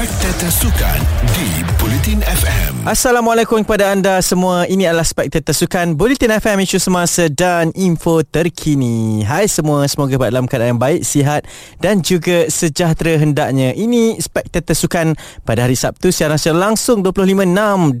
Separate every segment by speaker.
Speaker 1: Spectator Sukan di Bulletin FM.
Speaker 2: Assalamualaikum kepada anda semua. Ini adalah Spectator Sukan Bulletin FM isu semasa dan info terkini. Hai semua, semoga dalam keadaan yang baik, sihat dan juga sejahtera hendaknya. Ini Spectator Sukan pada hari Sabtu siaran secara langsung 25 6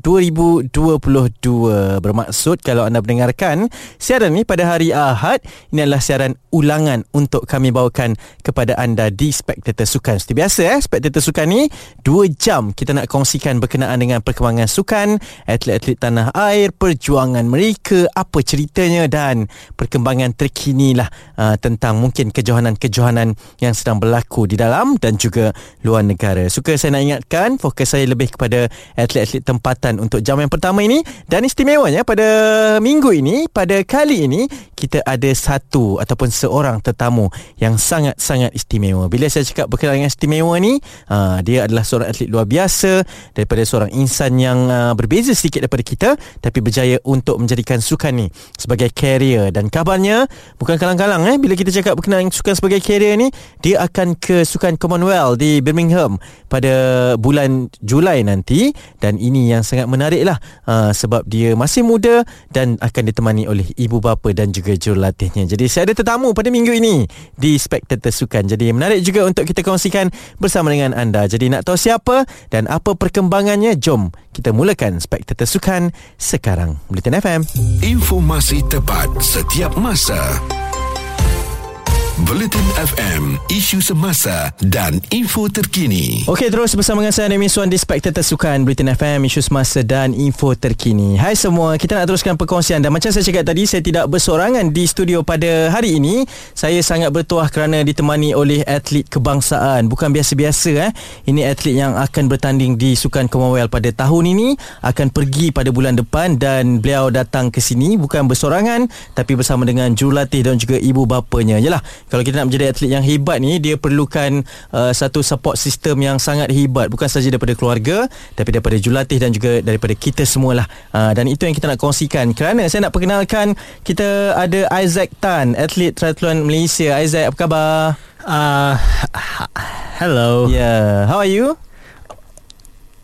Speaker 2: 2022. Bermaksud kalau anda mendengarkan siaran ini pada hari Ahad, ini adalah siaran ulangan untuk kami bawakan kepada anda di Spectator Sukan. Seperti biasa eh, Spectator Sukan ni 2 jam kita nak kongsikan berkenaan dengan perkembangan sukan, atlet-atlet tanah air, perjuangan mereka, apa ceritanya dan perkembangan terkini lah uh, tentang mungkin kejohanan-kejohanan yang sedang berlaku di dalam dan juga luar negara. Suka saya nak ingatkan fokus saya lebih kepada atlet-atlet tempatan untuk jam yang pertama ini dan istimewanya pada minggu ini, pada kali ini kita ada satu ataupun seorang tetamu yang sangat-sangat istimewa. Bila saya cakap berkenaan dengan istimewa ni, uh, dia adalah seorang atlet luar biasa daripada seorang insan yang uh, berbeza sedikit daripada kita tapi berjaya untuk menjadikan sukan ni sebagai career dan kabarnya bukan kalang-kalang eh bila kita cakap berkenaan sukan sebagai career ni dia akan ke sukan Commonwealth di Birmingham pada bulan Julai nanti. Dan ini yang sangat menarik lah uh, sebab dia masih muda dan akan ditemani oleh ibu bapa dan juga jurulatihnya. Jadi saya ada tetamu pada minggu ini di Spectator Sukan. Jadi menarik juga untuk kita kongsikan bersama dengan anda. Jadi nak tahu siapa dan apa perkembangannya, jom kita mulakan Spektator Sukan sekarang. Bulletin FM.
Speaker 1: Informasi tepat setiap masa. Bulletin FM, isu semasa dan info terkini.
Speaker 2: Okey, terus bersama dengan saya Nemi Swan di Spectator Sukan Bulletin FM, isu semasa dan info terkini. Hai semua, kita nak teruskan perkongsian dan macam saya cakap tadi, saya tidak bersorangan di studio pada hari ini. Saya sangat bertuah kerana ditemani oleh atlet kebangsaan. Bukan biasa-biasa eh. Ini atlet yang akan bertanding di Sukan Commonwealth pada tahun ini, akan pergi pada bulan depan dan beliau datang ke sini bukan bersorangan tapi bersama dengan jurulatih dan juga ibu bapanya. Yalah, kalau kita nak menjadi atlet yang hebat ni dia perlukan uh, satu support system yang sangat hebat. Bukan saja daripada keluarga tapi daripada jurulatih dan juga daripada kita semualah. Uh, dan itu yang kita nak kongsikan. Kerana saya nak perkenalkan kita ada Isaac Tan atlet triathlon Malaysia. Isaac apa khabar?
Speaker 3: Uh, hello.
Speaker 2: yeah how are you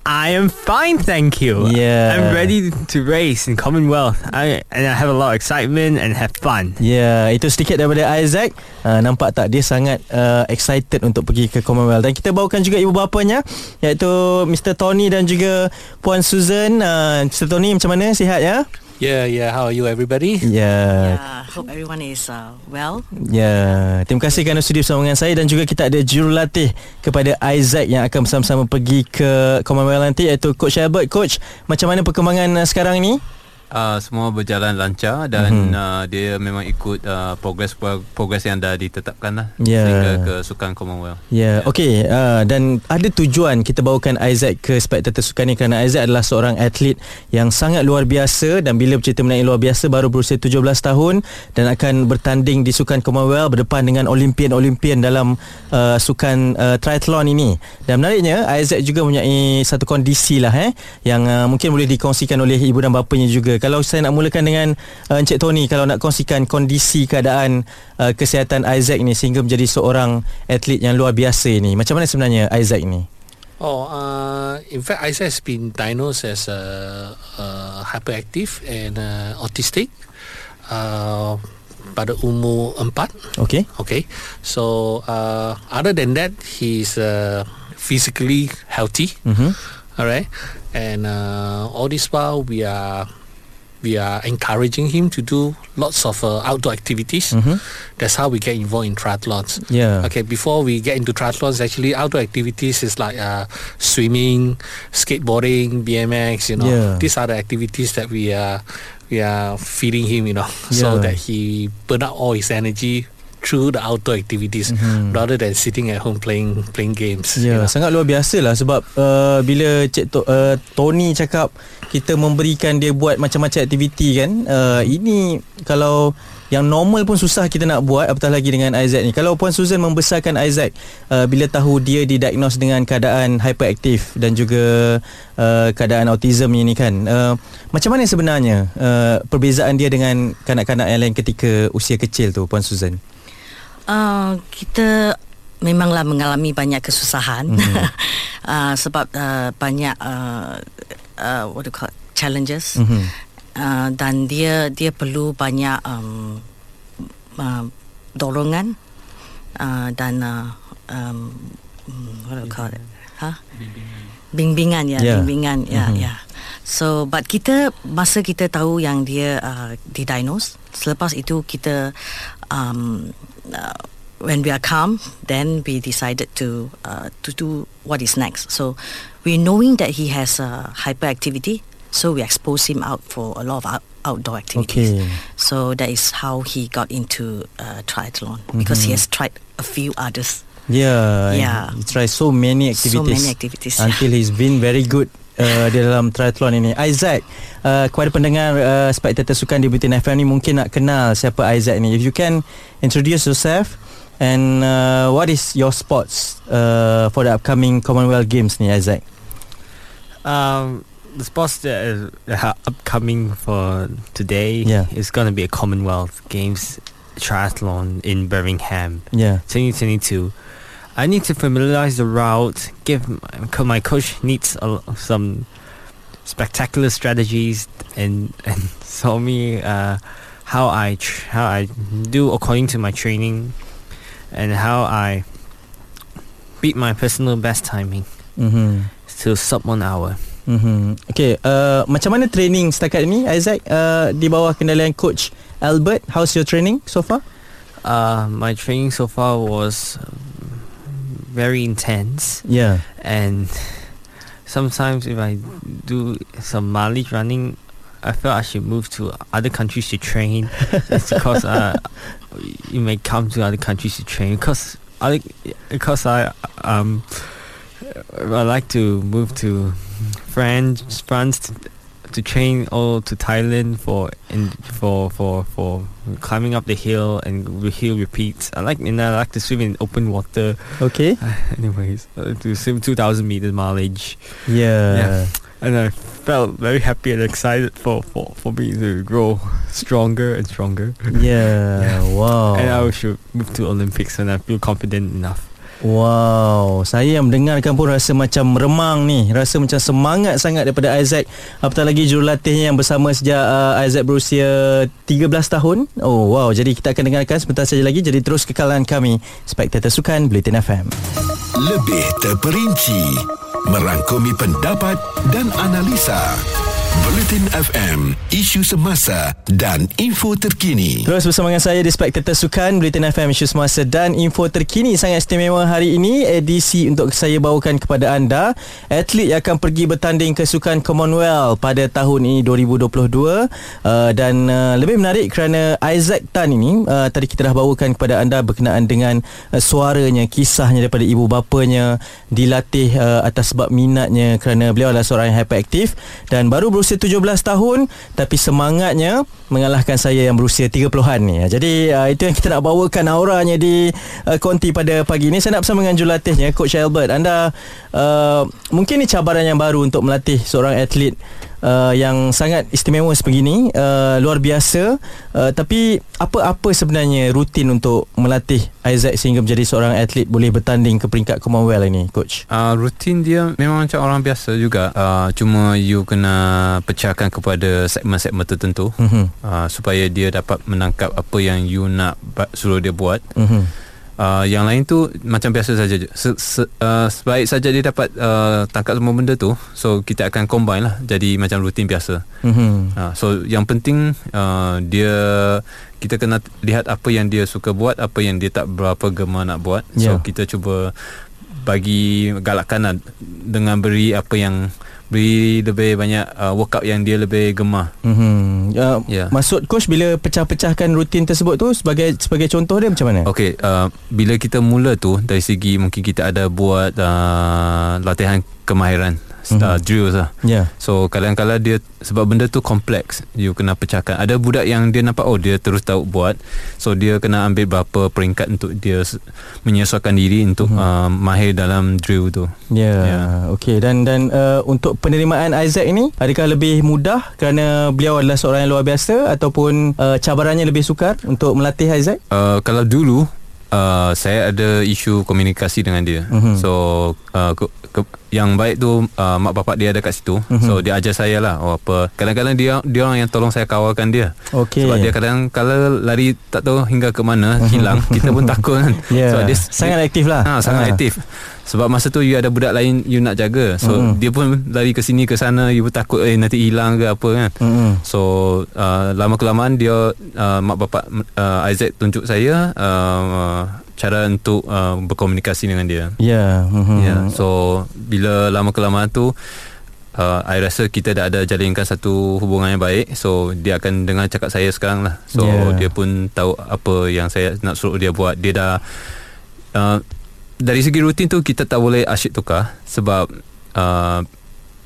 Speaker 3: I am fine, thank you.
Speaker 2: Yeah.
Speaker 3: I'm ready to race in Commonwealth. I and I have a lot of excitement and have fun.
Speaker 2: Yeah, itu sedikit daripada Isaac. Uh, nampak tak dia sangat uh, excited untuk pergi ke Commonwealth. Dan kita bawakan juga ibu bapanya iaitu Mr Tony dan juga Puan Susan. Uh, Mr Tony macam mana? Sihat ya?
Speaker 4: Yeah, yeah. How are you, everybody?
Speaker 2: Yeah.
Speaker 5: Yeah, hope everyone is uh, well.
Speaker 2: Ya, terima kasih kerana sudi bersama dengan saya dan juga kita ada jurulatih kepada Isaac yang akan bersama-sama pergi ke Commonwealth nanti iaitu Coach Albert. Coach, macam mana perkembangan uh, sekarang ni?
Speaker 6: Uh, semua berjalan lancar dan
Speaker 2: Mhm.
Speaker 6: mm-hmm. uh, dia memang ikut uh, progres progres yang dah ditetapkan lah
Speaker 2: Ya.
Speaker 6: sehingga ke Sukan Commonwealth.
Speaker 2: Ya, yeah. okey. Uh, dan ada tujuan kita bawakan Isaac ke Spectator Sukan ni kerana Isaac adalah seorang atlet yang sangat luar biasa dan bila bercerita mengenai luar biasa baru berusia 17 tahun dan akan bertanding di Sukan Commonwealth berdepan dengan Olimpian-Olimpian dalam uh, sukan uh, triathlon ini. Dan menariknya Isaac juga mempunyai satu kondisi lah eh yang uh, mungkin boleh dikongsikan oleh ibu dan bapanya juga. Kalau saya nak mulakan dengan uh, Encik Tony kalau nak kongsikan kondisi keadaan uh, kesihatan Isaac ni sehingga menjadi seorang atlet yang luar biasa ini. Macam mana sebenarnya Isaac ni?
Speaker 4: Oh, uh, in fact, Isaac has been diagnosed as uh, uh, hyperactive and uh, autistic uh, pada umur empat.
Speaker 2: Okey.
Speaker 4: Okay, so uh, other than that, he's uh, physically healthy.
Speaker 2: Mhm.
Speaker 4: All right, and uh, all this while we are we are encouraging him to do lots of uh, outdoor activities.
Speaker 2: Mhm.
Speaker 4: That's how we get involved in triathlons.
Speaker 2: Yeah.
Speaker 4: Okay, before we get into triathlons, actually outdoor activities is like uh, swimming, skateboarding, BMX. You know,
Speaker 2: Yeah.
Speaker 4: these are the activities that we are we are feeding him. You know, so
Speaker 2: Yeah.
Speaker 4: that he burn out all his energy through the outdoor activities
Speaker 2: Mhm.
Speaker 4: rather than sitting at home playing playing games.
Speaker 2: Ya,
Speaker 4: you know.
Speaker 2: sangat luar biasa lah sebab uh, bila Cik to, uh, Tony cakap kita memberikan dia buat macam-macam aktiviti kan. Uh, ini kalau yang normal pun susah kita nak buat apatah lagi dengan Isaac ni. Kalau Puan Susan membesarkan Isaac uh, bila tahu dia didiagnose dengan keadaan hyperaktif dan juga uh, keadaan autism ini kan. Uh, macam mana sebenarnya uh, perbezaan dia dengan kanak-kanak yang lain ketika usia kecil tu Puan Susan?
Speaker 5: Uh, kita memanglah mengalami banyak kesusahan.
Speaker 2: Mhm.
Speaker 5: uh, sebab uh, banyak uh, uh, what do you call it, challenges
Speaker 2: Mhm.
Speaker 5: uh, dan dia dia perlu banyak um, uh, dorongan uh, dan uh, um, mm, what do you call it? Huh? Bimbingan ya,
Speaker 2: Yeah.
Speaker 5: bimbingan ya,
Speaker 2: Mhm.
Speaker 5: ya. So, but kita masa kita tahu yang dia uh, didiagnose, selepas itu kita um, uh, when we are calm, then we decided to uh, to do what is next. So, we knowing that he has uh, hyperactivity, so we expose him out for a lot of out- outdoor activities.
Speaker 2: Okay.
Speaker 5: So that is how he got into uh, triathlon because he has tried a few others.
Speaker 2: Yeah.
Speaker 5: Yeah.
Speaker 2: He try so many activities.
Speaker 5: So many activities. yeah.
Speaker 2: Until he's been very good uh, di dalam triathlon ini. Isaac, uh, kepada pendengar uh, Spectator Sukan di Butin FM ni mungkin nak kenal siapa Isaac ni. If you can introduce yourself and uh, what is your sports uh, for the upcoming Commonwealth Games ni Isaac?
Speaker 3: Um, the sports that is uh, upcoming for today
Speaker 2: Yeah.
Speaker 3: is going to be a Commonwealth Games triathlon in Birmingham,
Speaker 2: Yeah.
Speaker 3: 2022. I need to familiarize the route. Give my, my coach needs a, some spectacular strategies and and show me uh, how I tr- how I do according to my training and how I beat my personal best timing
Speaker 2: Mhm.
Speaker 3: To sub one hour.
Speaker 2: Mhm. Okay, uh, macam mana training setakat ini Isaac uh, di bawah kendalian coach Albert? How's your training so far?
Speaker 3: Uh, my training so far was um, very intense,
Speaker 2: Yeah.
Speaker 3: and sometimes if I do some mileage running, I felt I should move to other countries to train. it's because uh, you may come to other countries to train because I because I um I like to move to France France to, to train or to Thailand for in for for for climbing up the hill and the hill repeats. I like and I like to swim in open water.
Speaker 2: Okay.
Speaker 3: Anyways, uh, to swim 2,000 meters mileage.
Speaker 2: Yeah.
Speaker 3: Yeah. And I felt very happy and excited for, for, for me to grow stronger and stronger.
Speaker 2: Yeah.
Speaker 3: Yeah.
Speaker 2: Wow.
Speaker 3: And I should move to Olympics when I feel confident enough.
Speaker 2: Wow, saya yang mendengarkan pun rasa macam meremang ni, rasa macam semangat sangat daripada Isaac. Apatah lagi jurulatihnya yang bersama sejak uh, Isaac berusia 13 tahun. Oh wow, jadi kita akan dengarkan sebentar saja lagi. Jadi terus kekalan kami, Spectator Sukan Bulletin FM.
Speaker 1: Lebih terperinci Merangkumi pendapat dan analisa Bulletin FM Isu semasa dan info terkini.
Speaker 2: Terus bersama dengan saya di Spectator Sukan Bulletin FM isu semasa dan info terkini sangat istimewa hari ini. Edisi untuk saya bawakan kepada anda atlet yang akan pergi bertanding ke Sukan Commonwealth pada tahun ini 2022 uh, dan uh, lebih menarik kerana Isaac Tan ini uh, tadi kita dah bawakan kepada anda berkenaan dengan uh, suaranya kisahnya daripada ibu bapanya dilatih uh, atas sebab minatnya kerana beliau adalah seorang yang hyperaktif dan baru berusia 17 tahun tapi semangatnya mengalahkan saya yang berusia 30-an ni. Jadi uh, itu yang kita nak bawakan auranya di uh, konti pada pagi ini. Saya nak bersama dengan jurulatihnya Coach Albert. Anda uh, mungkin ni cabaran yang baru untuk melatih seorang atlet uh, yang sangat istimewa sebegini, uh, luar biasa. Uh, tapi apa-apa sebenarnya rutin untuk melatih Isaac sehingga menjadi seorang atlet boleh bertanding ke peringkat Commonwealth ini, coach?
Speaker 6: Uh, rutin dia memang macam orang biasa juga. Uh, cuma you kena pecahkan kepada segmen-segmen tertentu
Speaker 2: Mhm.
Speaker 6: uh, supaya dia dapat menangkap apa yang you nak suruh dia buat.
Speaker 2: Mhm.
Speaker 6: Uh, yang lain tu macam biasa saja. Se, se, uh, sebaik saja dia dapat uh, tangkap semua benda tu, so kita akan combine lah jadi macam rutin biasa.
Speaker 2: Mhm.
Speaker 6: Uh, so yang penting uh, dia kita kena lihat apa yang dia suka buat, apa yang dia tak berapa gemar nak buat.
Speaker 2: Yeah.
Speaker 6: So kita cuba bagi galakkan lah dengan beri apa yang beri lebih banyak uh, workout yang dia lebih gemar.
Speaker 2: Mhm. Uh,
Speaker 6: Ya.
Speaker 2: Maksud coach bila pecah-pecahkan rutin tersebut tu sebagai sebagai contoh dia macam mana?
Speaker 6: Okey, uh, bila kita mula tu dari segi mungkin kita ada buat uh, latihan kemahiran
Speaker 2: Mhm.
Speaker 6: uh, drills lah.
Speaker 2: Ya.
Speaker 6: So kadang-kadang dia sebab benda tu kompleks, you kena pecahkan. Ada budak yang dia nampak oh dia terus tahu buat. So dia kena ambil berapa peringkat untuk dia menyesuaikan diri untuk
Speaker 2: Mhm.
Speaker 6: uh, mahir dalam drill tu.
Speaker 2: Ya. Yeah.
Speaker 6: Ya.
Speaker 2: Okey dan dan uh, untuk penerimaan Isaac ini adakah lebih mudah kerana beliau adalah seorang yang luar biasa ataupun uh, cabarannya lebih sukar untuk melatih Isaac?
Speaker 6: Uh, kalau dulu uh, saya ada isu komunikasi dengan dia.
Speaker 2: Mhm.
Speaker 6: So uh, ke, ke, yang baik tu uh, mak bapak dia ada kat situ.
Speaker 2: Mhm.
Speaker 6: So dia ajar saya lah oh apa. Kadang-kadang dia dia orang yang tolong saya kawalkan dia.
Speaker 2: Okey.
Speaker 6: Sebab dia kadang kalau lari tak tahu hingga ke mana hilang, kita pun takut kan.
Speaker 2: Ya.
Speaker 6: Sebab dia
Speaker 2: sangat aktif lah.
Speaker 6: Ha, sangat
Speaker 2: Ah.
Speaker 6: aktif. Sebab masa tu you ada budak lain you nak jaga. So
Speaker 2: Mhm.
Speaker 6: dia pun lari ke sini ke sana you pun takut eh nanti hilang ke apa kan.
Speaker 2: Mm-mm.
Speaker 6: So uh, lama kelamaan dia uh, mak bapak uh, Isaac tunjuk saya uh, cara untuk uh, berkomunikasi dengan dia.
Speaker 2: Ya. mhm.
Speaker 6: Ya. Yeah. So bila lama kelamaan tu uh, I rasa kita dah ada jalinkan satu hubungan yang baik. So dia akan dengar cakap saya sekarang lah. So
Speaker 2: Yeah.
Speaker 6: dia pun tahu apa yang saya nak suruh dia buat. Dia dah uh, dari segi rutin tu kita tak boleh asyik tukar sebab uh,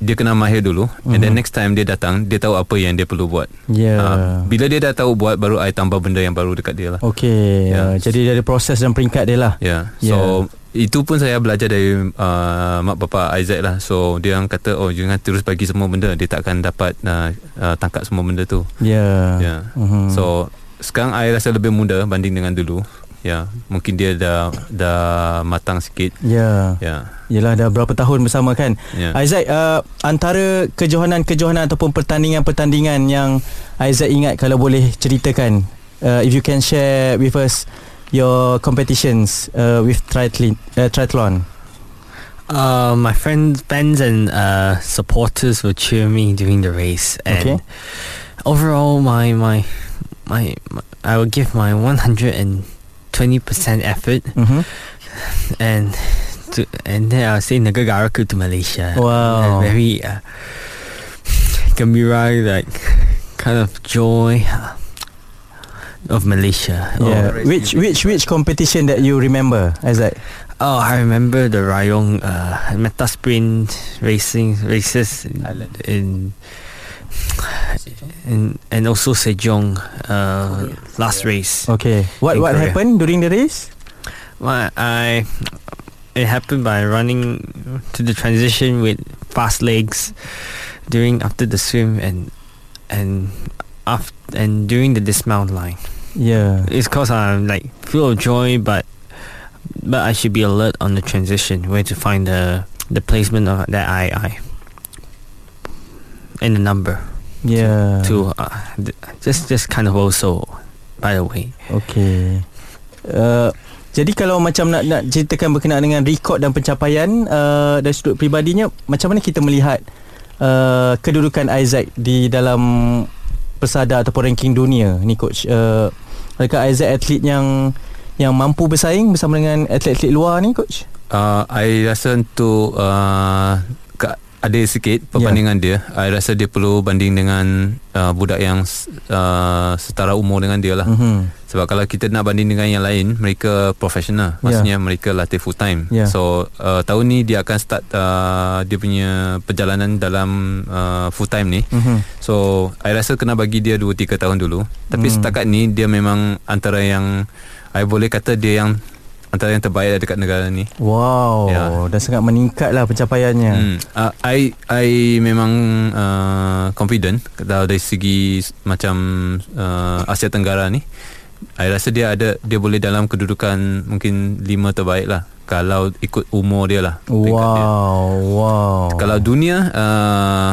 Speaker 6: dia kena mahir dulu mm-hmm. and then
Speaker 2: Mhm.
Speaker 6: next time dia datang dia tahu apa yang dia perlu buat.
Speaker 2: Ya.
Speaker 6: Uh, bila dia dah tahu buat baru I tambah benda yang baru dekat dia lah.
Speaker 2: Okey.
Speaker 6: Ya.
Speaker 2: Uh, jadi dari proses dan peringkat dia lah.
Speaker 6: Ya. So itu pun saya belajar dari uh, mak bapak Isaac lah. So dia orang kata oh jangan terus bagi semua benda dia tak akan dapat uh, uh, tangkap semua benda tu.
Speaker 2: Ya.
Speaker 6: Ya.
Speaker 2: Mhm.
Speaker 6: So sekarang I rasa lebih mudah banding dengan dulu. Ya, mungkin dia dah dah matang sikit.
Speaker 2: Ya.
Speaker 6: Ya.
Speaker 2: Yelah dah berapa tahun bersama kan
Speaker 6: Ya.
Speaker 2: Isaac uh, Antara kejohanan-kejohanan Ataupun pertandingan-pertandingan Yang Isaac ingat Kalau boleh ceritakan uh, If you can share with us Your competitions uh, With triathlon, uh, triathlon
Speaker 3: Uh, my friends, fans, and uh, supporters will cheer me during the race,
Speaker 2: Okay.
Speaker 3: and overall, my, my my my I will give my one hundred and twenty percent effort,
Speaker 2: mm-hmm.
Speaker 3: and to and then I'll say Negaraku to Malaysia.
Speaker 2: Wow.
Speaker 3: Very uh, gembira, like kind of joy uh, of Malaysia.
Speaker 2: yeah.
Speaker 3: Oh,
Speaker 2: Which which which competition That you remember Isaac
Speaker 3: Oh, I remember the Rayong uh, Meta Sprint racing races in, in and and also Sejong uh, last race.
Speaker 2: Okay What what
Speaker 3: Korea.
Speaker 2: happened During the race
Speaker 3: My, I it happened by running to the transition with fast legs during after the swim and and after and during the dismount line.
Speaker 2: Yeah
Speaker 3: It's cause I'm like full of joy, but but I should be alert on the transition, where to find the the placement of that I I and the number
Speaker 2: Yeah
Speaker 3: to uh, just just kind of also. By the way,
Speaker 2: Okay. Uh, jadi kalau macam nak nak ceritakan berkenaan dengan rekod dan pencapaian uh, dari sudut pribadinya, macam mana kita melihat uh, kedudukan Isaac di dalam persada ataupun ranking dunia ni coach? Uh, adakah Isaac atlet yang yang mampu bersaing bersama dengan atlet-atlet luar ni coach?
Speaker 6: Uh, I rasa untuk uh, ada sikit perbandingan yeah. dia. I rasa dia perlu banding dengan uh, budak yang uh, setara umur dengan dia lah. Mm.
Speaker 2: Mhm.
Speaker 6: Sebab kalau kita nak banding dengan yang lain, mereka profesional. Maksudnya yeah. mereka latih full time.
Speaker 2: Yeah.
Speaker 6: So uh, tahun ni dia akan start uh, dia punya perjalanan dalam uh, full time ni.
Speaker 2: Mhm.
Speaker 6: So I rasa kena bagi dia 2 3 tahun dulu. Tapi
Speaker 2: hmm.
Speaker 6: setakat ni dia memang antara yang I boleh kata dia yang antara yang terbaik dekat negara ni.
Speaker 2: Wow,
Speaker 6: Ya.
Speaker 2: dan sangat meningkatlah pencapaiannya.
Speaker 6: Hmm. Uh, I I memang uh, confident kalau dari segi macam uh, Asia Tenggara ni. I rasa dia ada dia boleh dalam kedudukan mungkin lima terbaik lah kalau ikut umur dia lah. peringkat dia.
Speaker 2: Wow, wow.
Speaker 6: Kalau dunia uh,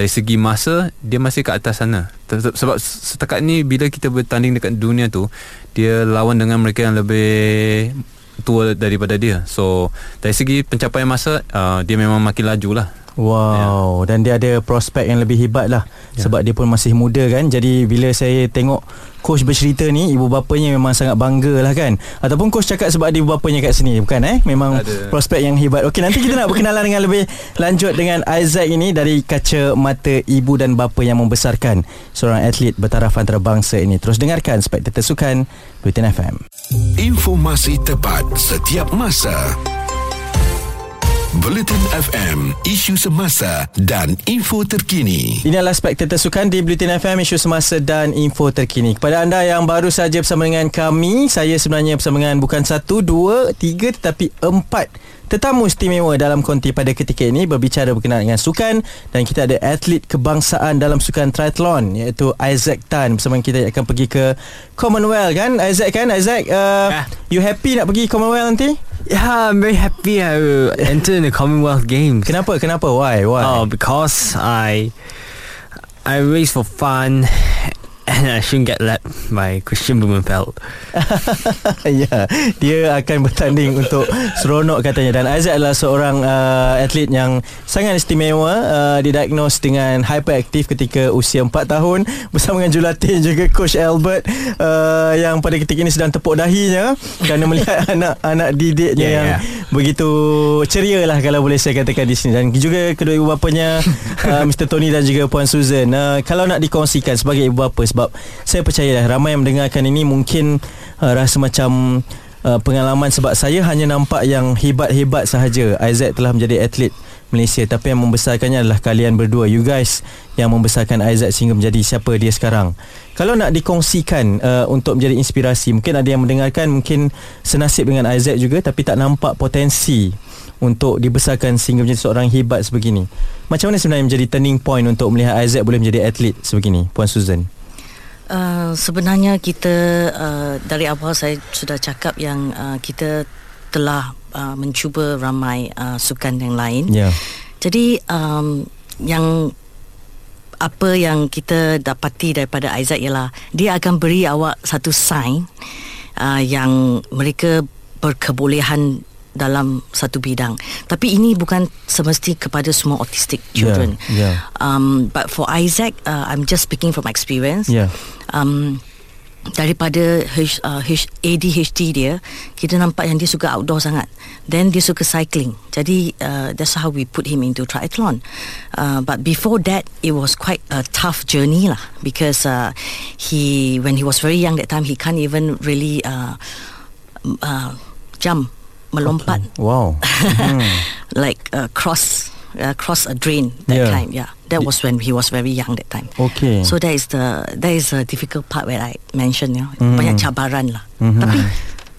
Speaker 6: dari segi masa dia masih ke atas sana. Sebab setakat ni bila kita bertanding dekat dunia tu dia lawan dengan mereka yang lebih tua daripada dia. So dari segi pencapaian masa uh, dia memang makin laju lah.
Speaker 2: Wow, dan dia ada prospek yang lebih hebat lah
Speaker 6: Ya.
Speaker 2: sebab dia pun masih muda kan. Jadi bila saya tengok coach bercerita ni, ibu bapanya memang sangat bangga lah kan. Ataupun coach cakap sebab ada ibu bapanya kat sini, bukan eh? Memang
Speaker 6: Ada.
Speaker 2: prospek yang hebat. Okey, nanti kita nak berkenalan dengan lebih lanjut dengan Isaac ini dari kaca mata ibu dan bapa yang membesarkan seorang atlet bertaraf antarabangsa ini. Terus dengarkan Spektator Sukan Bulletin FM.
Speaker 1: Informasi tepat setiap masa. Bulletin FM, isu semasa dan info terkini.
Speaker 2: Ini adalah Spektator Sukan di Bulletin FM, isu semasa dan info terkini. Kepada anda yang baru saja bersama dengan kami, saya sebenarnya bersama dengan bukan satu, dua, tiga tetapi empat tetamu istimewa dalam konti pada ketika ini berbicara berkenaan dengan sukan dan kita ada atlet kebangsaan dalam sukan triathlon iaitu Isaac Tan bersama kita akan pergi ke Commonwealth kan Isaac kan Isaac uh,
Speaker 3: Ya.
Speaker 2: you happy nak pergi Commonwealth nanti
Speaker 3: yeah, I'm very happy. I will enter the Commonwealth Games.
Speaker 2: Kenapa? Kenapa? Why? Why?
Speaker 3: Oh, because I I race for fun and I shouldn't get lapped by Christian Blumenfeld.
Speaker 2: ya, dia akan bertanding untuk seronok katanya dan Isaac adalah seorang uh, atlet yang sangat istimewa uh, didiagnose dengan hyperactive ketika usia 4 tahun bersama dengan jurulatih juga coach Albert uh, yang pada ketika ini sedang tepuk dahinya kerana melihat anak-anak didiknya
Speaker 3: Yeah,
Speaker 2: yang
Speaker 3: yeah.
Speaker 2: begitu ceria lah kalau boleh saya katakan di sini dan juga kedua ibu bapanya uh, Mr Tony dan juga Puan Susan uh, kalau nak dikongsikan sebagai ibu bapa sebab saya percaya ramai yang mendengarkan ini mungkin uh, rasa macam uh, pengalaman sebab saya hanya nampak yang hebat-hebat sahaja. Isaac telah menjadi atlet Malaysia tapi yang membesarkannya adalah kalian berdua. You guys yang membesarkan Isaac sehingga menjadi siapa dia sekarang. Kalau nak dikongsikan uh, untuk menjadi inspirasi mungkin ada yang mendengarkan mungkin senasib dengan Isaac juga tapi tak nampak potensi untuk dibesarkan sehingga menjadi seorang hebat sebegini. Macam mana sebenarnya menjadi turning point untuk melihat Isaac boleh menjadi atlet sebegini Puan Susan
Speaker 5: Uh, sebenarnya kita uh, dari awal saya sudah cakap yang uh, kita telah uh, mencuba ramai uh, sukan yang lain.
Speaker 2: yeah.
Speaker 5: Jadi um, yang apa yang kita dapati daripada Isaac ialah dia akan beri awak satu sign uh, yang mereka berkebolehan dalam satu bidang. Tapi ini bukan semesti kepada semua autistic children.
Speaker 2: Yeah, yeah.
Speaker 5: Um, but for Isaac, uh, I'm just speaking from experience.
Speaker 2: Yeah.
Speaker 5: Um, daripada H, uh, H, ADHD dia kita nampak yang dia suka outdoor sangat then dia suka cycling jadi uh, that's how we put him into triathlon uh, but before that it was quite a tough journey lah because uh, he when he was very young that time he can't even really uh, uh, jump melompat
Speaker 2: wow hmm.
Speaker 5: like uh, cross uh, cross a drain that
Speaker 2: Yeah.
Speaker 5: kind yeah that was when he was very young that time
Speaker 2: Okay.
Speaker 5: so that is the that is a difficult part where I mentioned you know
Speaker 2: Mhm.
Speaker 5: banyak cabaran lah
Speaker 2: Mhm.
Speaker 5: tapi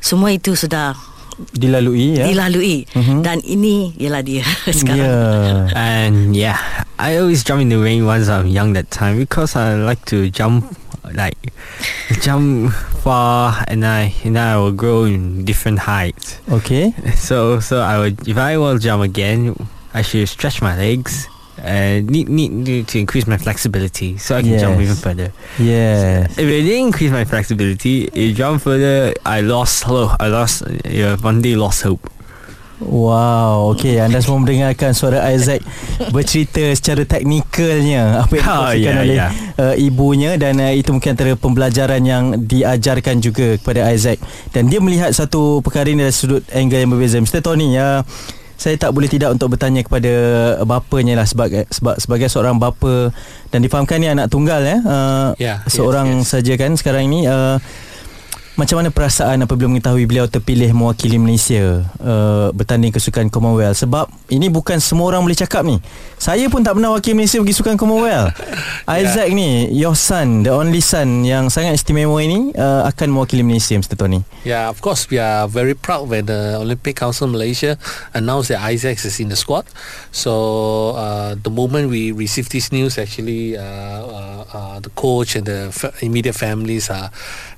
Speaker 5: semua itu sudah
Speaker 2: dilalui ya
Speaker 5: dilalui
Speaker 2: Mhm.
Speaker 5: dan ini ialah dia sekarang
Speaker 2: yeah.
Speaker 3: And yeah, I always jump in the ring once I'm young that time because I like to jump like jump far and I and I will grow in different heights.
Speaker 2: okay
Speaker 3: So so I would if I will jump again, I should stretch my legs and need need need to increase my flexibility so I can jump even further.
Speaker 2: yeah
Speaker 3: If I didn't increase my flexibility, you jump further, I lost hello, I lost yeah, one day lost hope.
Speaker 2: Wow, okey anda semua mendengarkan suara Isaac bercerita secara teknikalnya apa yang
Speaker 3: Ha,
Speaker 2: dikongsikan
Speaker 3: ya,
Speaker 2: oleh
Speaker 3: ya.
Speaker 2: uh, ibunya dan uh, itu mungkin antara pembelajaran yang diajarkan juga kepada Isaac dan dia melihat satu perkara ini dari sudut angle yang berbeza. Mr Tony, ya saya tak boleh tidak untuk bertanya kepada bapanya lah sebagai sebab sebagai seorang bapa dan difahamkan ni anak tunggal ya. Uh,
Speaker 4: Ya, yes,
Speaker 2: seorang
Speaker 4: yes.
Speaker 2: saja kan sekarang ini uh, macam mana perasaan apabila mengetahui beliau terpilih mewakili Malaysia uh, bertanding ke sukan Commonwealth sebab ini bukan semua orang boleh cakap ni. Saya pun tak pernah wakili Malaysia pergi sukan Commonwealth. Isaac ni your son, the only son yang sangat istimewa ini uh, akan mewakili Malaysia Mr Tony.
Speaker 4: Yeah, of course, we are very proud when the Olympic Council Malaysia announced that Isaac is in the squad. So uh, the moment we received this news, actually, uh, uh, uh, the coach and the immediate families are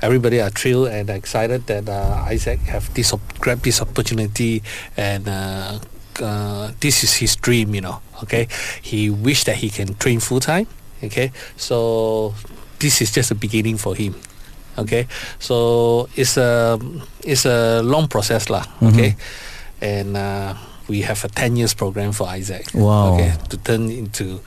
Speaker 4: everybody are thrilled and excited that uh, Isaac have this op- grab this opportunity and. Uh, uh, this is his dream, you know. Okay, he wished that he can train full time. Okay, so this is just a beginning for him. Okay, so it's a it's a long process lah. Okay, and uh, we have a ten years program for Isaac.
Speaker 2: Wow.
Speaker 4: Okay, to turn into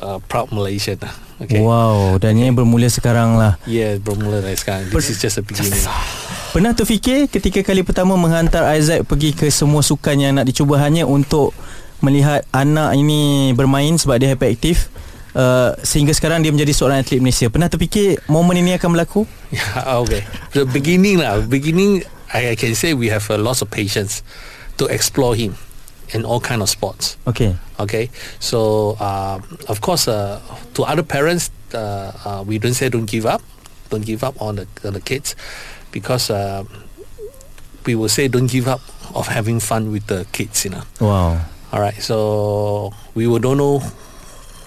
Speaker 4: uh, proud Malaysian. lah. Okay.
Speaker 2: Wow, dan ini bermula sekarang lah.
Speaker 4: Yeah, bermula dari sekarang. This is just a beginning.
Speaker 2: Pernah terfikir ketika kali pertama menghantar Isaac pergi ke semua sukan yang nak dicuba hanya untuk melihat anak ini bermain sebab dia hyperactive uh, sehingga sekarang dia menjadi seorang atlet Malaysia. Pernah terfikir momen ini akan berlaku?
Speaker 4: Yeah, okay. The beginning lah. Beginning, I, I can say we have a lot of patience to explore him in all kind of sports.
Speaker 2: Okay.
Speaker 4: Okay, so uh, of course, uh, to other parents, uh, uh, we don't say don't give up, don't give up on the on the kids, because uh, we will say don't give up of having fun with the kids, you know.
Speaker 2: Wow.
Speaker 4: All right, so we will don't know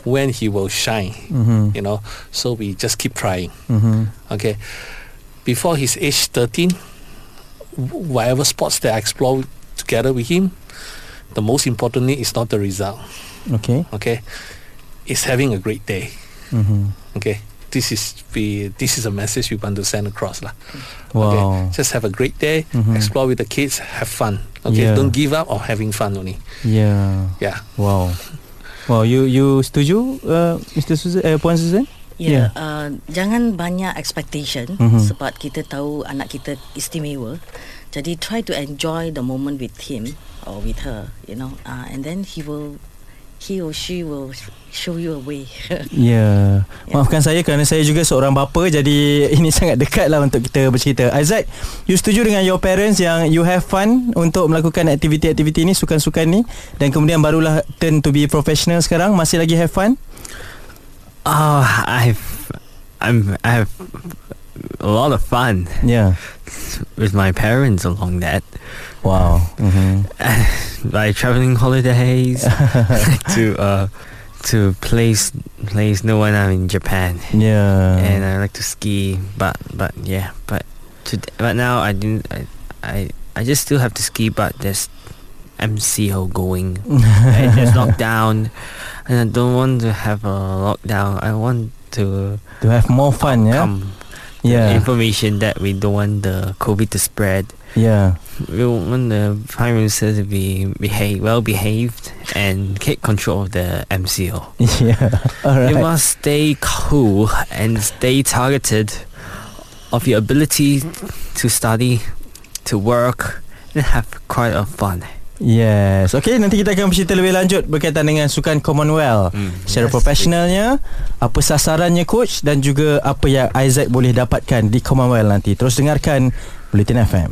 Speaker 4: when he will shine,
Speaker 2: Mhm.
Speaker 4: you know. So we just keep trying.
Speaker 2: Mhm.
Speaker 4: Okay, before his age thirteen, whatever sports that I explore together with him, the most importantly is not the result.
Speaker 2: Okay.
Speaker 4: Okay, it's having a great day.
Speaker 2: Mm-hmm.
Speaker 4: Okay, this is we this is a message we want to send across lah.
Speaker 2: Wow.
Speaker 4: Okay, just have a great day,
Speaker 2: Mhm.
Speaker 4: explore with the kids, have fun. Okay,
Speaker 2: Yeah.
Speaker 4: don't give up or having fun only.
Speaker 2: Yeah.
Speaker 4: Yeah.
Speaker 2: Wow. Wow, you you setuju uh, Mr. Susan eh, Puan Susan?
Speaker 5: Ya, yeah. uh, jangan banyak expectation
Speaker 2: Mhm.
Speaker 5: sebab kita tahu anak kita istimewa. Jadi try to enjoy the moment with him or with her, you know. Uh, and then he will he or she will show you a way.
Speaker 2: Ya. Maafkan saya kerana saya juga seorang bapa jadi ini sangat dekat lah untuk kita bercerita. Isaac, you setuju dengan your parents yang you have fun untuk melakukan aktiviti-aktiviti ni, sukan-sukan ni dan kemudian barulah turn to be professional sekarang, masih lagi have fun?
Speaker 3: Oh, I've I'm I have a lot of fun
Speaker 2: Ya.
Speaker 3: with my parents along that.
Speaker 2: Wow. Mhm.
Speaker 3: by traveling holidays to uh to place place no when I'm in Japan
Speaker 2: Yeah.
Speaker 3: and I like to ski but but yeah but to but now I didn't I I, I just still have to ski but there's MCO going and there's lockdown and I don't want to have a lockdown I want to
Speaker 2: to have more fun
Speaker 3: Yeah.
Speaker 2: Yeah.
Speaker 3: Information that we don't want the COVID to spread
Speaker 2: Ya.
Speaker 3: We want the prime minister to be behave well behaved and take control of the MCO.
Speaker 2: Ya. Alright.
Speaker 3: You must stay cool and stay targeted of your ability to study, to work, and have quite a fun.
Speaker 2: Yes. Okay, nanti kita akan bercerita lebih lanjut berkaitan dengan sukan Commonwealth.
Speaker 3: Mm.
Speaker 2: Secara
Speaker 3: Yes.
Speaker 2: profesionalnya, apa sasarannya coach dan juga apa yang Isaac boleh dapatkan di Commonwealth nanti. Terus dengarkan Bulletin FM.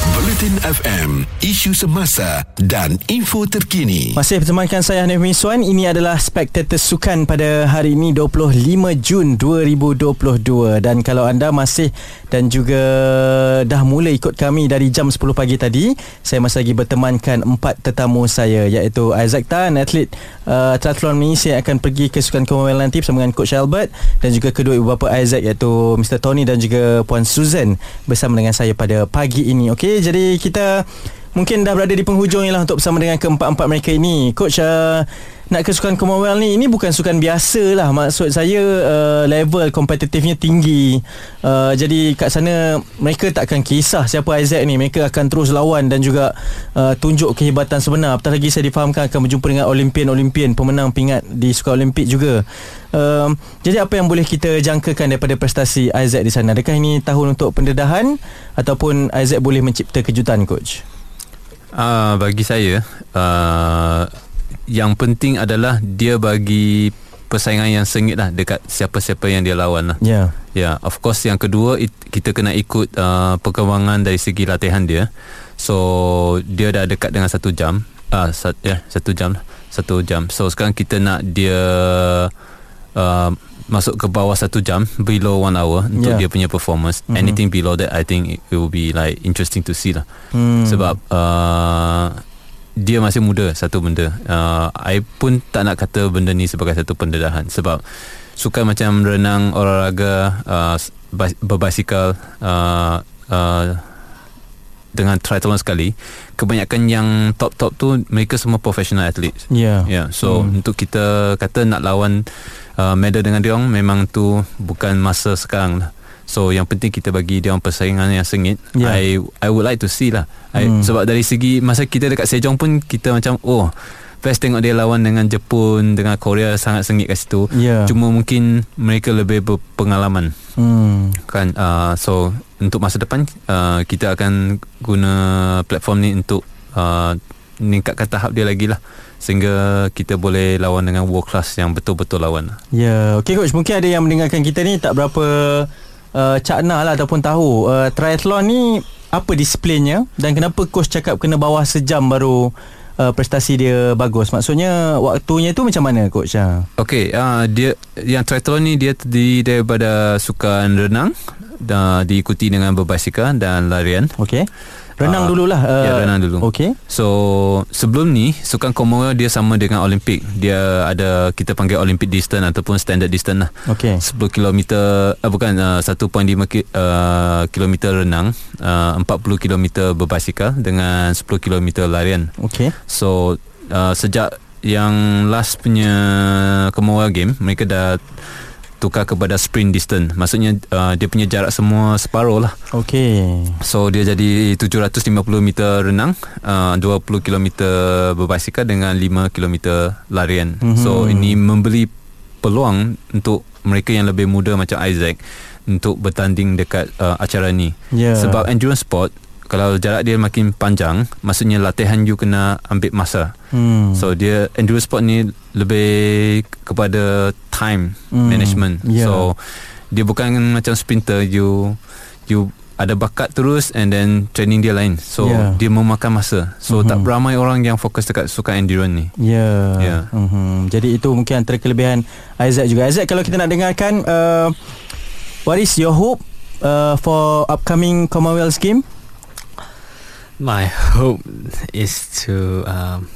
Speaker 1: Bulletin FM Isu semasa dan info terkini.
Speaker 2: Masih bertemankan saya Hanif Miswan. Ini adalah Spectator Sukan pada hari ini 25 Jun 2022 Dan kalau anda masih dan juga dah mula ikut kami dari jam 10 pagi tadi Saya masih lagi bertemankan empat tetamu saya Iaitu Isaac Tan, atlet uh, triathlon ni Saya akan pergi ke Sukan Commonwealth nanti bersama dengan Coach Albert Dan juga kedua ibu bapa Isaac iaitu Mr. Tony dan juga Puan Susan Bersama dengan saya pada pagi ini Okey, jadi kita mungkin dah berada di penghujung lah untuk bersama dengan keempat-empat mereka ini. Coach uh, nak ke sukan Commonwealth ni ini bukan sukan biasa lah. Maksud saya uh, level kompetitifnya tinggi. Uh, jadi kat sana mereka tak akan kisah siapa Isaac ni. Mereka akan terus lawan dan juga uh, tunjuk kehebatan sebenar. Apatah lagi saya difahamkan akan berjumpa dengan Olimpian-Olimpian pemenang pingat di sukan Olimpik juga. Uh, jadi apa yang boleh kita jangkakan daripada prestasi Isaac di sana? Adakah ini tahun untuk pendedahan ataupun Isaac boleh mencipta kejutan coach?
Speaker 6: Uh, bagi saya uh, yang penting adalah dia bagi persaingan yang sengit lah dekat siapa-siapa yang dia lawan lah.
Speaker 2: ya yeah.
Speaker 6: Ya, yeah, of course yang kedua it, kita kena ikut uh, perkembangan dari segi latihan dia. So dia dah dekat dengan satu jam. Ah, uh, sat, ya yeah, satu jam, lah. satu jam. So sekarang kita nak dia uh, masuk ke bawah satu jam, below one hour untuk
Speaker 2: Yeah.
Speaker 6: dia punya performance.
Speaker 2: Mhm.
Speaker 6: Anything below that, I think it will be like interesting to see lah.
Speaker 2: hmm.
Speaker 6: Sebab uh, dia masih muda satu benda. Uh, I pun tak nak kata benda ni sebagai satu pendedahan sebab sukan macam renang, olahraga, uh, bas- berbasikal uh, uh, dengan triathlon sekali, kebanyakan yang top-top tu mereka semua professional athlete.
Speaker 2: ya
Speaker 6: Ya, yeah, so
Speaker 2: hmm.
Speaker 6: untuk kita kata nak lawan uh, medal dengan dia orang memang tu bukan masa sekarang lah. So yang penting kita bagi dia orang persaingan yang sengit.
Speaker 2: Yeah.
Speaker 6: I I would like to see lah. I,
Speaker 2: Hmm.
Speaker 6: sebab dari segi masa kita dekat Sejong pun kita macam oh best tengok dia lawan dengan Jepun dengan Korea sangat sengit kat situ.
Speaker 2: Ya.
Speaker 6: Cuma mungkin mereka lebih berpengalaman
Speaker 2: Hmm.
Speaker 6: kan uh, so untuk masa depan uh, kita akan guna platform ni untuk uh, meningkatkan tahap dia lagi lah sehingga kita boleh lawan dengan world class yang betul-betul lawan
Speaker 2: Ya, okey coach, mungkin ada yang mendengarkan kita ni tak berapa uh, cakna lah ataupun tahu uh, triathlon ni apa disiplinnya dan kenapa coach cakap kena bawah sejam baru uh, prestasi dia bagus. Maksudnya waktunya tu macam mana coach? Ha.
Speaker 6: Okey, uh, dia yang triathlon ni dia terdiri daripada sukan renang, uh, diikuti dengan berbasikal dan larian.
Speaker 2: Okey. Renang
Speaker 6: Ah,
Speaker 2: dululah. Uh,
Speaker 6: ya, renang dulu.
Speaker 2: Okey.
Speaker 6: So sebelum ni sukan Commonwealth dia sama dengan Olimpik. Dia ada kita panggil Olympic distance ataupun standard distance lah.
Speaker 2: Okey.
Speaker 6: 10 km uh, bukan uh, 1.5 ki, uh, kilometer renang, uh, 40 km berbasikal dengan 10 km larian.
Speaker 2: Okey.
Speaker 6: So uh, sejak yang last punya Commonwealth game mereka dah tukar kepada sprint distance. Maksudnya uh, dia punya jarak semua separuh lah.
Speaker 2: Okey.
Speaker 6: So dia jadi 750 meter renang, uh, 20 km berbasikal dengan 5 km larian.
Speaker 2: Mhm.
Speaker 6: Mm-hmm. So ini memberi peluang untuk mereka yang lebih muda macam Isaac untuk bertanding dekat uh, acara ni.
Speaker 2: Ya.
Speaker 6: Sebab endurance sport kalau jarak dia makin panjang, maksudnya latihan you kena ambil masa.
Speaker 2: Hmm.
Speaker 6: So dia endurance sport ni lebih kepada time
Speaker 2: Hmm,
Speaker 6: management.
Speaker 2: yeah.
Speaker 6: So dia bukan macam sprinter you you ada bakat terus and then training dia lain. So
Speaker 2: Yeah.
Speaker 6: dia memakan masa. So
Speaker 2: Mhm.
Speaker 6: tak beramai orang yang fokus dekat sukan endurance ni.
Speaker 2: Ya.
Speaker 6: Ya.
Speaker 2: Mhm. Jadi itu mungkin antara kelebihan Isaac juga. Isaac kalau kita nak dengarkan uh, what is your hope uh, for upcoming Commonwealth game?
Speaker 3: My hope is to um,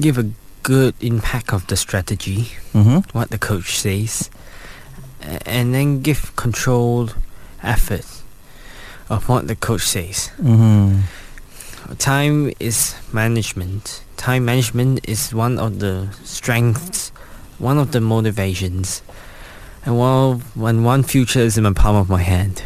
Speaker 3: give a good impact of the strategy,
Speaker 2: Mhm.
Speaker 3: what the coach says, and then give controlled effort of what the coach says.
Speaker 2: Mhm.
Speaker 3: Time is management. Time management is one of the strengths, one of the motivations, and one when one future is in the palm of my hand.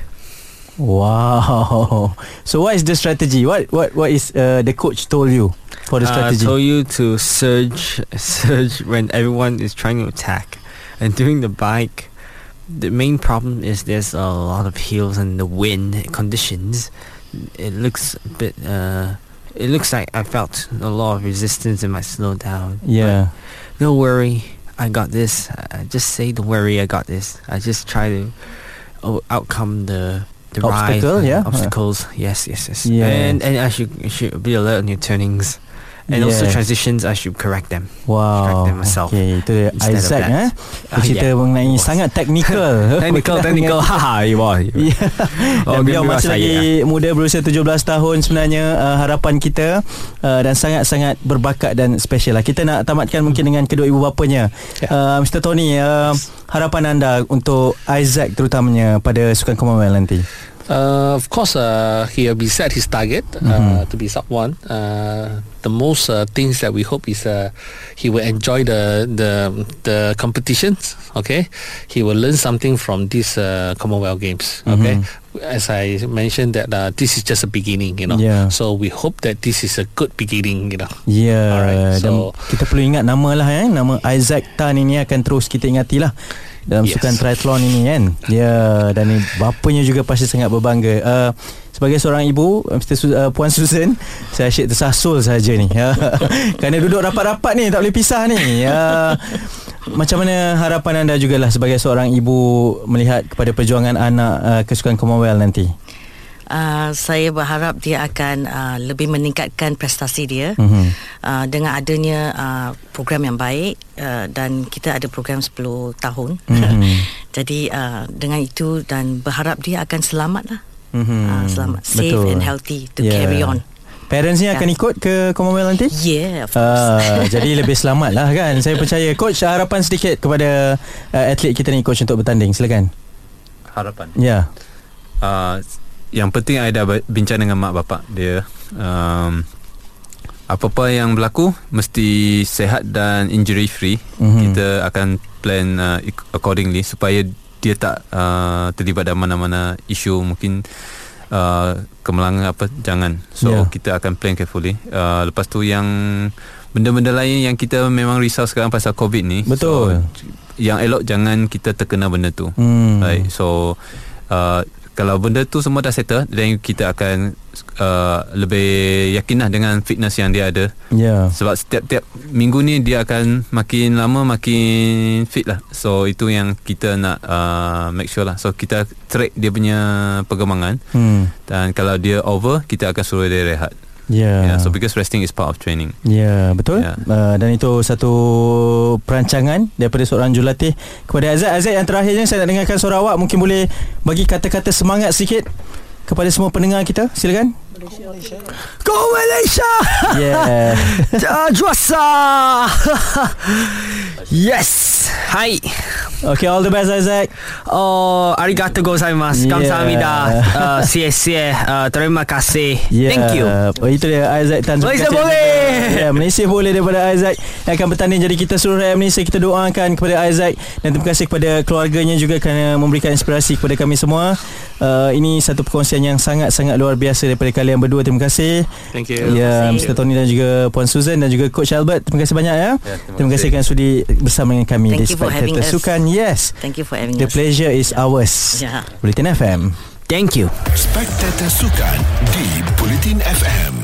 Speaker 2: Wow. So what is the strategy? What what what is uh, the coach told you for the
Speaker 3: Uh,
Speaker 2: strategy?
Speaker 3: told you to surge, surge when everyone is trying to attack, and during the bike, the main problem is there's a lot of hills and the wind conditions. It looks a bit. Uh, it looks like I felt a lot of resistance in my slow down.
Speaker 2: yeah.
Speaker 3: But don't worry, I got this. I just say don't worry, I got this. I just try to outcome the the
Speaker 2: Obstacle,
Speaker 3: ride,
Speaker 2: yeah?
Speaker 3: obstacles. Yes, yes, yes.
Speaker 2: Yeah.
Speaker 3: And and I should I should be alert on your turnings, and also
Speaker 2: Yeah.
Speaker 3: transitions. I should correct them.
Speaker 2: Wow.
Speaker 3: Distract them myself
Speaker 2: Okay, itu dia Isaac eh. Bercerita
Speaker 3: yeah.
Speaker 2: mengenai
Speaker 3: course.
Speaker 2: sangat technical.
Speaker 3: technical, technical. Haha, you are.
Speaker 2: Ya.
Speaker 3: Oh,
Speaker 2: Dan beliau masih
Speaker 3: saya.
Speaker 2: lagi muda berusia 17 tahun sebenarnya uh, harapan kita uh, dan sangat-sangat berbakat dan special lah. Kita nak tamatkan mungkin dengan kedua ibu bapanya. Uh, Mr Tony, uh, harapan anda untuk Isaac terutamanya pada Sukan Commonwealth nanti.
Speaker 4: Uh, of course, uh, he will be set his target uh, to be sub one. Uh, the most uh, things that we hope is uh, he will enjoy the the the competitions. Okay, he will learn something from these uh, Commonwealth Games. Okay, as I mentioned that uh, this is just a beginning. You know,
Speaker 2: Yeah.
Speaker 4: so we hope that this is a good beginning. You know.
Speaker 2: Ya,
Speaker 4: Alright,
Speaker 2: dan
Speaker 4: so-
Speaker 2: kita perlu ingat nama lah eh. Nama Isaac Tan ini akan terus kita ingati lah dalam
Speaker 4: Yes.
Speaker 2: sukan triathlon ini kan. Ya, dan ni bapanya juga pasti sangat berbangga. Uh, sebagai seorang ibu, uh, Mr. Su- uh, Puan Susan, saya asyik tersasul saja ni. Ya. Kerana duduk rapat-rapat ni, tak boleh pisah ni. Ya. Macam mana harapan anda jugalah sebagai seorang ibu melihat kepada perjuangan anak uh, ke Sukan Commonwealth nanti?
Speaker 5: Uh, saya berharap dia akan uh, lebih meningkatkan prestasi dia
Speaker 2: Mhm.
Speaker 5: uh, dengan adanya uh, program yang baik uh, dan kita ada program 10 tahun.
Speaker 2: Mhm.
Speaker 5: Jadi uh, dengan itu dan berharap dia akan selamat lah.
Speaker 2: Mhm.
Speaker 5: Uh, selamat, safe
Speaker 2: Betul.
Speaker 5: and healthy to
Speaker 2: Yeah.
Speaker 5: carry on.
Speaker 2: Parents ni akan ikut ke Commonwealth nanti?
Speaker 5: Yeah, of course.
Speaker 2: Uh, jadi lebih selamat lah kan Saya percaya Coach harapan sedikit kepada uh, Atlet kita ni Coach untuk bertanding Silakan
Speaker 6: Harapan.
Speaker 2: Ya
Speaker 6: Uh, yang penting I dah bincang dengan mak bapak dia. Um, apa-apa yang berlaku mesti sehat dan injury free.
Speaker 2: Mhm.
Speaker 6: Mm-hmm. Kita akan plan uh, ac- accordingly supaya dia tak uh, terlibat dalam mana-mana isu mungkin uh, kemalangan apa jangan. So
Speaker 2: Yeah.
Speaker 6: kita akan plan carefully. Uh, lepas tu yang benda-benda lain yang kita memang risau sekarang pasal COVID ni.
Speaker 2: Betul.
Speaker 6: So, yang elok jangan kita terkena benda tu.
Speaker 2: hmm.
Speaker 6: Right. So uh, kalau benda tu semua dah settle then kita akan uh, lebih yakinlah dengan fitness yang dia ada.
Speaker 2: Ya
Speaker 6: Sebab setiap-tiap minggu ni dia akan makin lama makin fit lah. So itu yang kita nak uh, make sure lah. So kita track dia punya perkembangan
Speaker 2: hmm.
Speaker 6: dan kalau dia over kita akan suruh dia rehat.
Speaker 2: Ya.
Speaker 6: Yeah, so because resting is part of training.
Speaker 2: Ya, betul.
Speaker 6: Ya.
Speaker 2: Uh, dan itu satu perancangan daripada seorang jurulatih kepada Azad. Azad yang terakhirnya saya nak dengarkan suara awak. Mungkin boleh bagi kata-kata semangat sikit kepada semua pendengar kita. Silakan.
Speaker 3: Go Malaysia!
Speaker 2: Yeah.
Speaker 3: juasa! yes! Hai!
Speaker 2: Okay, all the best Azad.
Speaker 3: Oh, arigato gozaimasu.
Speaker 2: Yeah.
Speaker 3: Kamsahamnida. Uh, cie cie. Uh, terima kasih.
Speaker 2: Yeah.
Speaker 3: Thank you.
Speaker 2: Oh, itu dia Aizat Tan. Terima
Speaker 3: Malaysia
Speaker 2: kasih.
Speaker 3: boleh.
Speaker 2: Ya, Malaysia boleh daripada Aizat yang akan bertanding. Jadi kita seluruh rakyat Malaysia kita doakan kepada Aizat dan terima kasih kepada keluarganya juga kerana memberikan inspirasi kepada kami semua. Uh, ini satu perkongsian yang sangat-sangat luar biasa daripada kalian berdua. Terima kasih.
Speaker 4: Thank you.
Speaker 2: Ya,
Speaker 5: kasih.
Speaker 2: Mr. Tony dan juga Puan Susan dan juga Coach Albert. Terima kasih banyak ya.
Speaker 6: terima
Speaker 2: terima kasih kerana sudi bersama dengan kami
Speaker 5: Thank you for having
Speaker 2: Spectator
Speaker 5: us.
Speaker 2: Sukan. Yes.
Speaker 5: Thank you for having
Speaker 2: The
Speaker 5: us.
Speaker 2: pleasure is ours.
Speaker 5: Yeah.
Speaker 2: Bulletin FM.
Speaker 3: Thank you.
Speaker 1: Spectator Sukan di Bulletin FM.